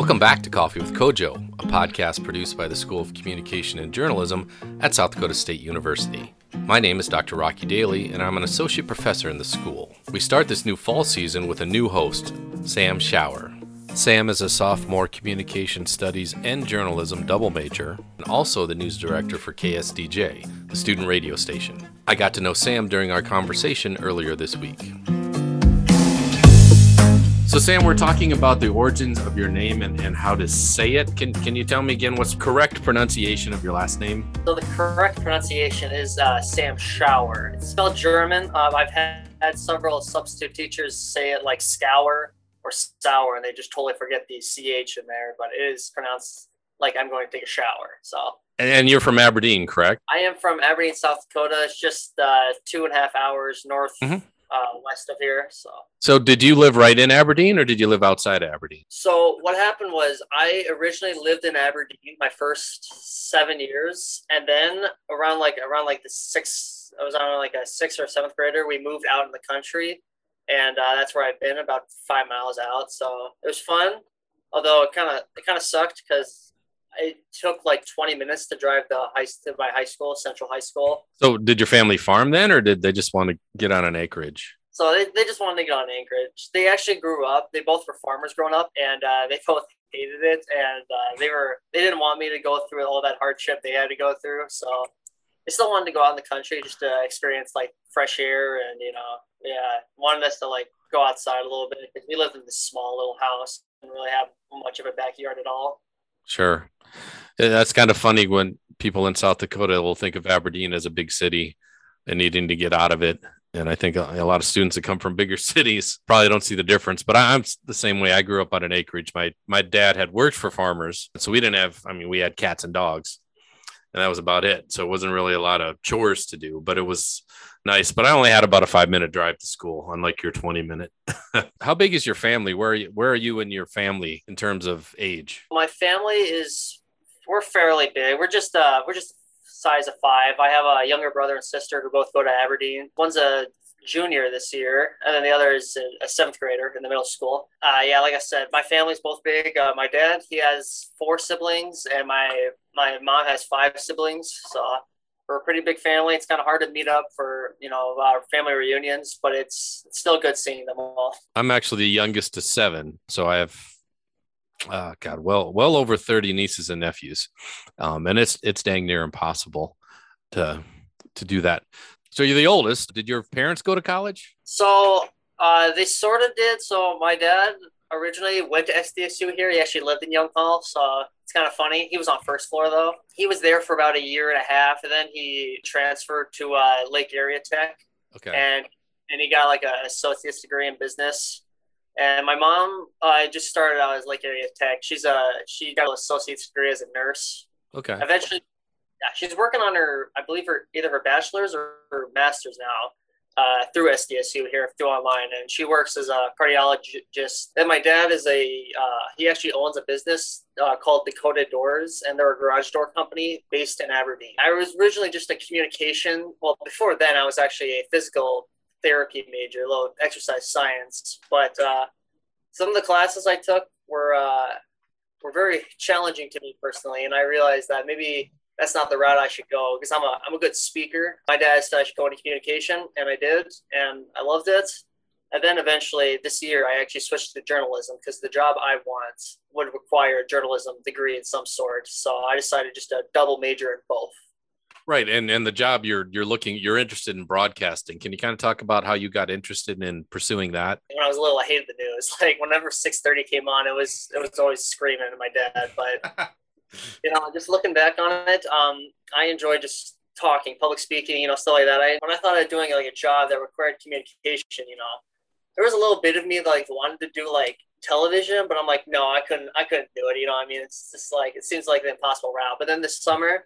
Welcome back to Coffee with Kojo, a podcast produced by the School of Communication and Journalism at South Dakota State University. My name is Dr. Rocky Dailey, and I'm an associate professor in the school. We start this new fall season with a new host, Sam Schauer. Sam is a sophomore communication studies and journalism double major, and also the news director for KSDJ, the student radio station. I got to know Sam during our conversation earlier this week. So, Sam, we're talking about the origins of your name and, and how to say it. Can, can you tell me again what's correct pronunciation of your last name? So, the correct pronunciation is uh, Sam Schauer. It's spelled German. Um, I've had, had several substitute teachers say it like scour or sour, and they just totally forget the ch in there. But it is pronounced like I'm going to take a shower. So. And you're from Aberdeen, correct? I am from Aberdeen, South Dakota. It's just uh, two and a half hours north mm-hmm. Uh, west of here. So. So did you live right in Aberdeen, or did you live outside Aberdeen? So what happened was I originally lived in Aberdeen my first seven years, and then around like around like the six, I was on like a sixth or seventh grader. We moved out in the country and uh, that's where I've been about five miles out. So it was fun, although it kind of it kind of sucked because it took like 20 minutes to drive the high to my high school, Central High School. So did your family farm then, or did they just want to get on an acreage? So they, they just wanted to get on acreage. They actually grew up. They both were farmers growing up, and uh, they both hated it. And uh, they were they didn't want me to go through all that hardship they had to go through. So they still wanted to go out in the country just to experience like fresh air and you know yeah, wanted us to like go outside a little bit because we lived in this small little house and really have much of a backyard at all. Sure, that's kind of funny when people in South Dakota will think of Aberdeen as a big city and needing to get out of it. And I think a lot of students that come from bigger cities probably don't see the difference. But I'm the same way. I grew up on an acreage. My my dad had worked for farmers, so we didn't have. I mean, we had cats and dogs, and that was about it. So it wasn't really a lot of chores to do, but it was nice. But I only had about a five minute drive to school, unlike your 20 minute. How big is your family? Where are you, where are you and your family in terms of age? My family is we're fairly big. We're just uh we're just size of five. I have a younger brother and sister who both go to Aberdeen. One's a junior this year, and then the other is a, seventh grader in the middle school. Uh, yeah, like I said, my family's both big. Uh, my dad, he has four siblings, and my my mom has five siblings. So we're a pretty big family. It's kind of hard to meet up for you know our family reunions, but it's, it's still good seeing them all. I'm actually the youngest to seven, so I have uh, God, well, well over 30 nieces and nephews. Um, and it's, it's dang near impossible to, to do that. So you're the oldest. Did your parents go to college? So uh, they sort of did. So my dad originally went to SDSU here. He actually lived in Young Hall, so it's kind of funny. He was on first floor though. He was there for about a year and a half, and then he transferred to uh, Lake Area Tech. Okay. And and he got like an associate's degree in business. And my mom uh, just started out as Lake Area Tech. She's a she got an associate's degree as a nurse. Okay. Eventually, yeah, she's working on her, I believe her either her bachelor's or her master's now uh, through SDSU here through online, and she works as a cardiologist. And my dad is a uh, he actually owns a business uh, called Dakota Doors, and they're a garage door company based in Aberdeen. I was originally just a communication. Well, before then, I was actually a physical therapy major, a little exercise science. But uh, some of the classes I took were uh, were very challenging to me personally, and I realized that maybe that's not the route I should go because I'm a I'm a good speaker. My dad said I should go into communication, and I did, and I loved it. And then eventually this year, I actually switched to journalism because the job I want would require a journalism degree in some sort. So I decided just to double major in both. Right, and and the job you're you're looking you're interested in broadcasting. Can you kind of talk about how you got interested in pursuing that? When I was little, I hated the news. Like whenever six thirty came on, it was it was always screaming at my dad. But you know, just looking back on it, um, I enjoy just talking, public speaking, you know, stuff like that. I when I thought of doing like a job that required communication, you know, there was a little bit of me like wanted to do like television, but I'm like, no, I couldn't, I couldn't do it. You know, I mean, it's just like it seems like the impossible route. But then this summer,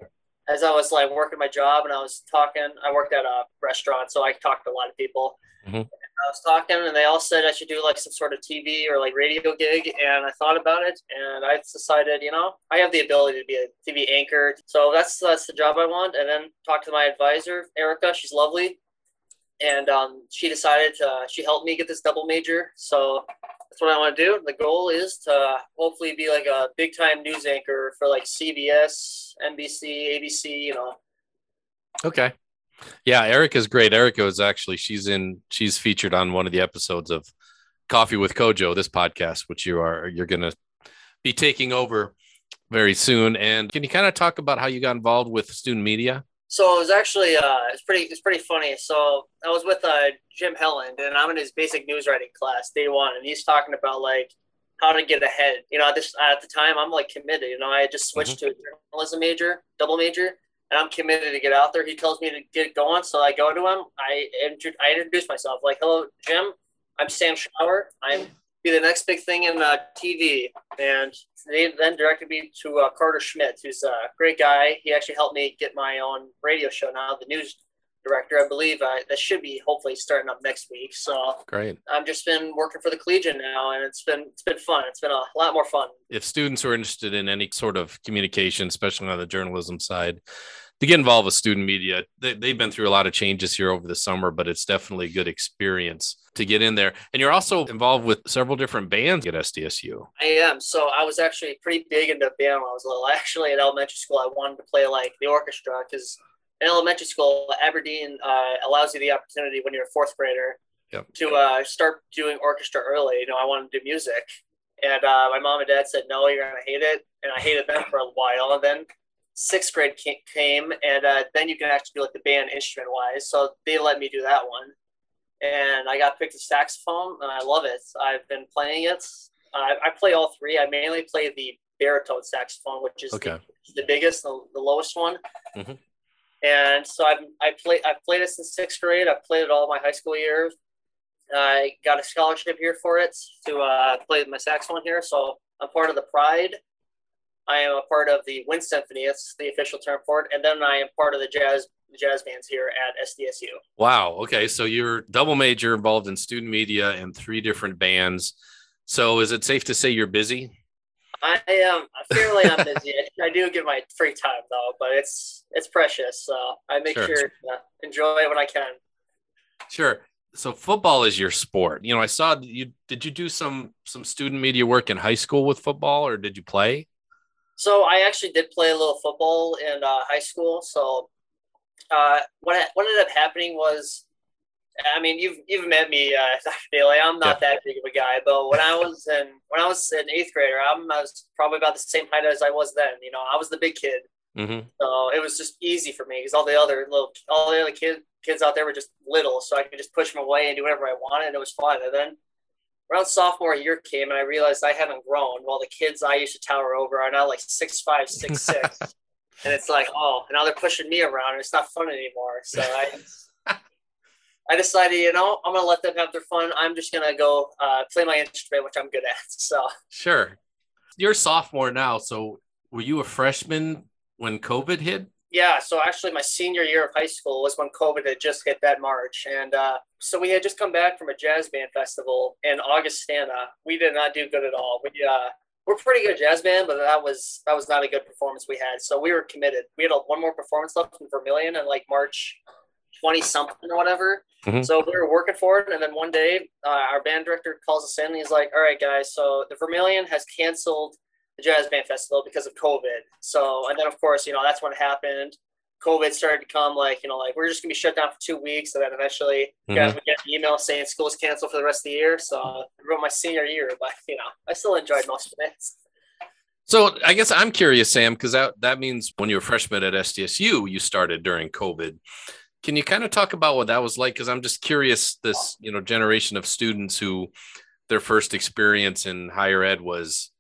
as I was like working my job and I was talking, I worked at a restaurant, so I talked to a lot of people. Mm-hmm. I was talking, and they all said I should do like some sort of TV or like radio gig. And I thought about it, and I decided, you know, I have the ability to be a TV anchor, so that's that's the job I want. And then talked to my advisor, Erica. She's lovely, and um, she decided to, she helped me get this double major. So that's what I want to do. The goal is to hopefully be like a big time news anchor for like CBS, NBC, ABC, you know. Okay. Yeah, Erica's great. Erica is actually she's in she's featured on one of the episodes of Coffee with Kojo, this podcast, which you are you're gonna be taking over very soon. And can you kind of talk about how you got involved with student media? So it was actually uh, it's pretty it's pretty funny. So I was with uh, Jim Helland, and I'm in his basic news writing class day one, and he's talking about like how to get ahead. You know, at this at the time, I'm like committed. You know, I just switched mm-hmm. to a journalism major, double major, and I'm committed to get out there. He tells me to get going, so I go to him. I I introduce myself like, "Hello, Jim. I'm Sam Schauer. I'm be the next big thing in uh, TV. And they then directed me to uh, Carter Schmidt, who's a great guy. He actually helped me get my own radio show now, the news director. I believe uh, that should be hopefully starting up next week. So great. I've just been working for the Collegian now, and it's been it's been fun. It's been a lot more fun. If students are interested in any sort of communication, especially on the journalism side, to get involved with student media. They, they've been through a lot of changes here over the summer, but it's definitely a good experience to get in there. And you're also involved with several different bands at SDSU. I am. So I was actually pretty big into band when I was little. Actually, in elementary school, I wanted to play like the orchestra because in elementary school, Aberdeen uh, allows you the opportunity when you're a fourth grader yep. to uh, start doing orchestra early. You know, I wanted to do music. And uh, my mom and dad said, no, you're going to hate it. And I hated them for a while. And then sixth grade came, and uh, then you can actually do like the band instrument wise. So they let me do that one, and I got picked the saxophone, and I love it. I've been playing it. Uh, I play all three. I mainly play the baritone saxophone, which is okay. the, the, biggest, the, the lowest one. Mm-hmm. And so I've I played I've played it since sixth grade. I've played it all my high school years. I got a scholarship here for it to uh, play my saxophone here. So I'm part of the Pride I am a part of the Wind Symphony. That's the official term for it. And then I am part of the jazz jazz bands here at SDSU. Wow. Okay. So you're double major involved in student media and three different bands. So is it safe to say you're busy? I am fairly I'm busy. I, I, do get my free time though, but it's it's precious. So I make sure, sure to enjoy it when I can. Sure. So football is your sport. You know, I saw you did you do some some student media work in high school with football or did you play? So I actually did play a little football in uh, high school. So uh, what what ended up happening was, I mean, you've you've met me, uh, Dr. Dailey. I'm not yeah. that big of a guy, but when I was in when I was an eighth grader, I'm, I was probably about the same height as I was then. You know, I was the big kid, mm-hmm. so it was just easy for me because all the other little all the other kid kids out there were just little, so I could just push them away and do whatever I wanted, and it was fun. And then around sophomore year came and I realized I haven't grown while the kids I used to tower over are now like six five, six six. and it's like, oh, now they're pushing me around and it's not fun anymore. So I I decided, you know, I'm gonna let them have their fun. I'm just gonna go uh, play my instrument, which I'm good at. So sure. You're a sophomore now, so were you a freshman when COVID hit? Yeah, so actually, my senior year of high school was when COVID had just hit that March, and uh, so we had just come back from a jazz band festival in Augustana. We did not do good at all. We uh, we're pretty good jazz band, but that was that was not a good performance we had. So we were committed. We had a, one more performance left in Vermillion in like March twenty something or whatever. Mm-hmm. So we were working for it, and then one day uh, our band director calls us in. and He's like, "All right, guys, so the Vermillion has canceled." the Jazz Band Festival because of COVID. So, and then of course, you know, that's when it happened. COVID started to come, like, you know, like we're just gonna be shut down for two weeks. And then eventually mm-hmm. got, we get an email saying school's canceled for the rest of the year. So I wrote my senior year, but you know, I still enjoyed most of it. So I guess I'm curious, Sam, because that, that means when you were a freshman at SDSU, you started during COVID. Can you kind of talk about what that was like? Because I'm just curious, this you know generation of students who their first experience in higher ed was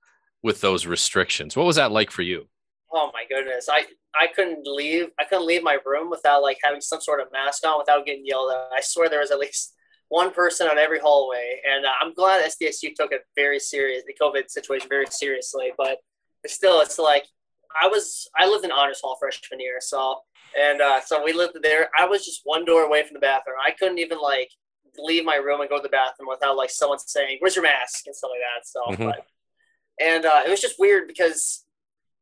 with those restrictions. What was that like for you? Oh my goodness. I, I couldn't leave. I couldn't leave my room without like having some sort of mask on without getting yelled at. I swear there was at least one person on every hallway. And uh, I'm glad SDSU took it very serious, the COVID situation very seriously, but still it's like, I was, I lived in honors hall freshman year. So, and uh, so we lived there. I was just one door away from the bathroom. I couldn't even like leave my room and go to the bathroom without like someone saying, where's your mask? And stuff like that. So, mm-hmm. but and uh, it was just weird because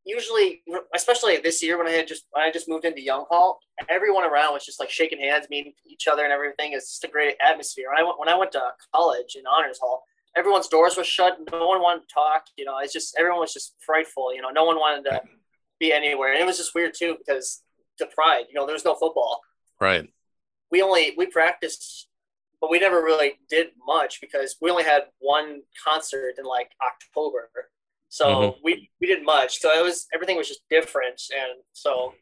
usually, especially this year when I had just I just moved into Young Hall, everyone around was just like shaking hands, meeting each other, and everything. It's just a great atmosphere. When I went when I went to college in Honors Hall, everyone's doors were shut. No one wanted to talk. You know, it's just everyone was just frightful. You know, no one wanted to be anywhere, and it was just weird too because the pride. You know, there was no football. Right. We only we practiced, but we never really did much because we only had one concert in like October. So mm-hmm. we we did much. So it was everything was just different, and so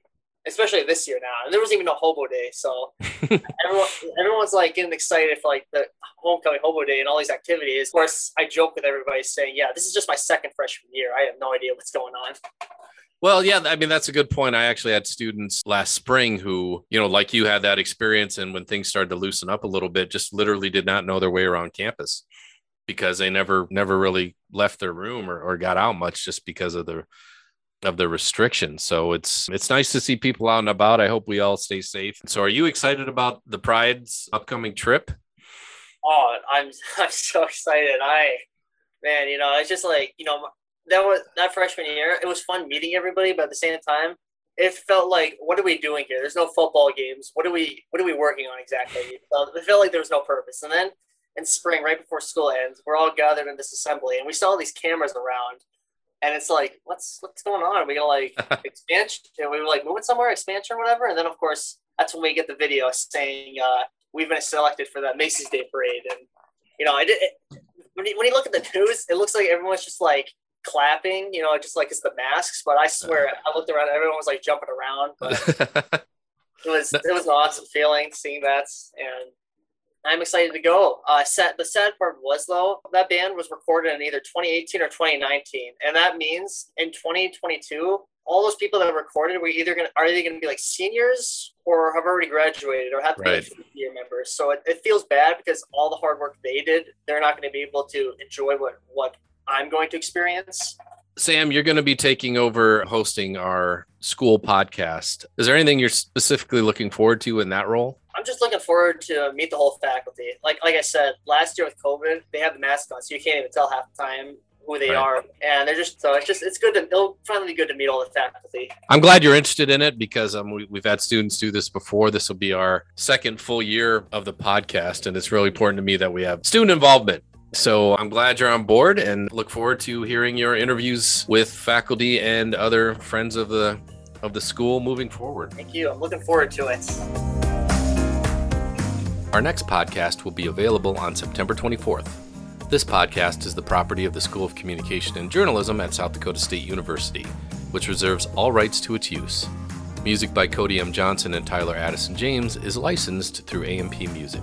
especially this year now. And there was even a hobo day, so everyone everyone's like getting excited for like the homecoming hobo day and all these activities. Of course, I joke with everybody saying, "Yeah, this is just my second freshman year. I have no idea what's going on." Well, yeah, I mean that's a good point. I actually had students last spring who, you know, like you had that experience and when things started to loosen up a little bit, just literally did not know their way around campus because they never never really left their room or, or got out much just because of the of the restrictions. So it's it's nice to see people out and about. I hope we all stay safe. So are you excited about the Pride's upcoming trip? Oh, I'm I'm so excited. I man, you know, it's just like, you know, that was that freshman year, it was fun meeting everybody, but at the same time, it felt like what are we doing here? There's no football games. What are we what are we working on exactly? So it felt like there was no purpose. And then in spring, right before school ends, we're all gathered in this assembly and we saw these cameras around and it's like, what's what's going on? Are we gonna like expansion? And we were like moving somewhere, expansion or whatever. And then of course that's when we get the video saying uh, we've been selected for that Macy's Day Parade. And you know, I did it, when you, when you look at the news, it looks like everyone's just like clapping. You know, just like it's the masks. But I swear, I looked around, everyone was like jumping around. But it was it was an awesome feeling seeing that and I'm excited to go. Uh, sad, the sad part was though that band was recorded in either 2018 or 2019, and that means in 2022, all those people that recorded were either going to are they going to be like seniors or have already graduated or have to right. be year members. So it, it feels bad because all the hard work they did, they're not going to be able to enjoy what what I'm going to experience. Sam, you're going to be taking over hosting our school podcast. Is there anything you're specifically looking forward to in that role? I'm just looking forward to meet the whole faculty. Like like I said, last year with COVID, they have the mask on, so you can't even tell half the time who they right. are, and they're just so it's just it's good to it'll finally be good to meet all the faculty. I'm glad you're interested in it because um we, we've had students do this before. This will be our second full year of the podcast, and it's really important to me that we have student involvement. So I'm glad you're on board and look forward to hearing your interviews with faculty and other friends of the of the school moving forward. Thank you. I'm looking forward to it. Our next podcast will be available on September 24th. This podcast is the property of the School of Communication and Journalism at South Dakota State University, which reserves all rights to its use. Music by Cody M. Johnson and Tyler Addison James is licensed through AMP Music.